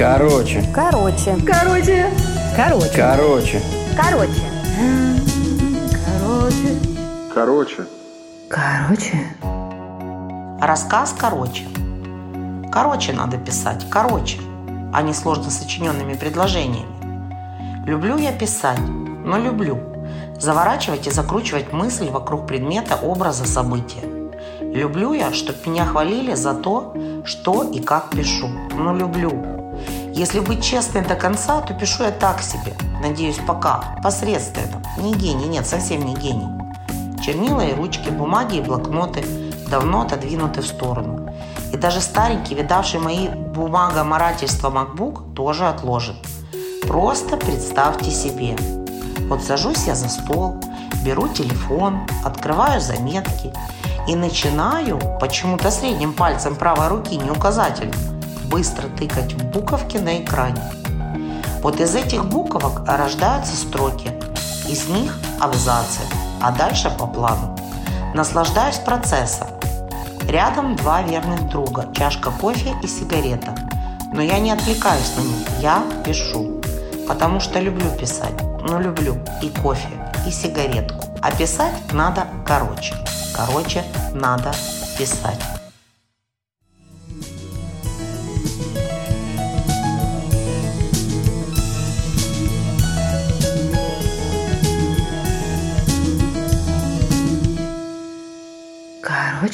Короче. Короче. Короче. Короче. Короче. Короче. Короче. Короче. Короче. Рассказ короче. Короче надо писать, короче, а не сложно сочиненными предложениями. Люблю я писать, но люблю. Заворачивать и закручивать мысль вокруг предмета, образа, события. Люблю я, чтобы меня хвалили за то, что и как пишу. Но люблю. Если быть честной до конца, то пишу я так себе. Надеюсь, пока. Посредственно. Не гений, нет, совсем не гений. Чернила и ручки, бумаги и блокноты давно отодвинуты в сторону. И даже старенький, видавший мои бумагоморательства MacBook тоже отложен. Просто представьте себе. Вот сажусь я за стол, беру телефон, открываю заметки и начинаю почему-то средним пальцем правой руки, не указательным, быстро тыкать в буковки на экране. Вот из этих буквок рождаются строки, из них абзацы, а дальше по плану. Наслаждаюсь процессом. Рядом два верных друга, чашка кофе и сигарета. Но я не отвлекаюсь на них, я пишу. Потому что люблю писать. Ну, люблю и кофе, и сигаретку. А писать надо короче. Короче, надо писать. 然后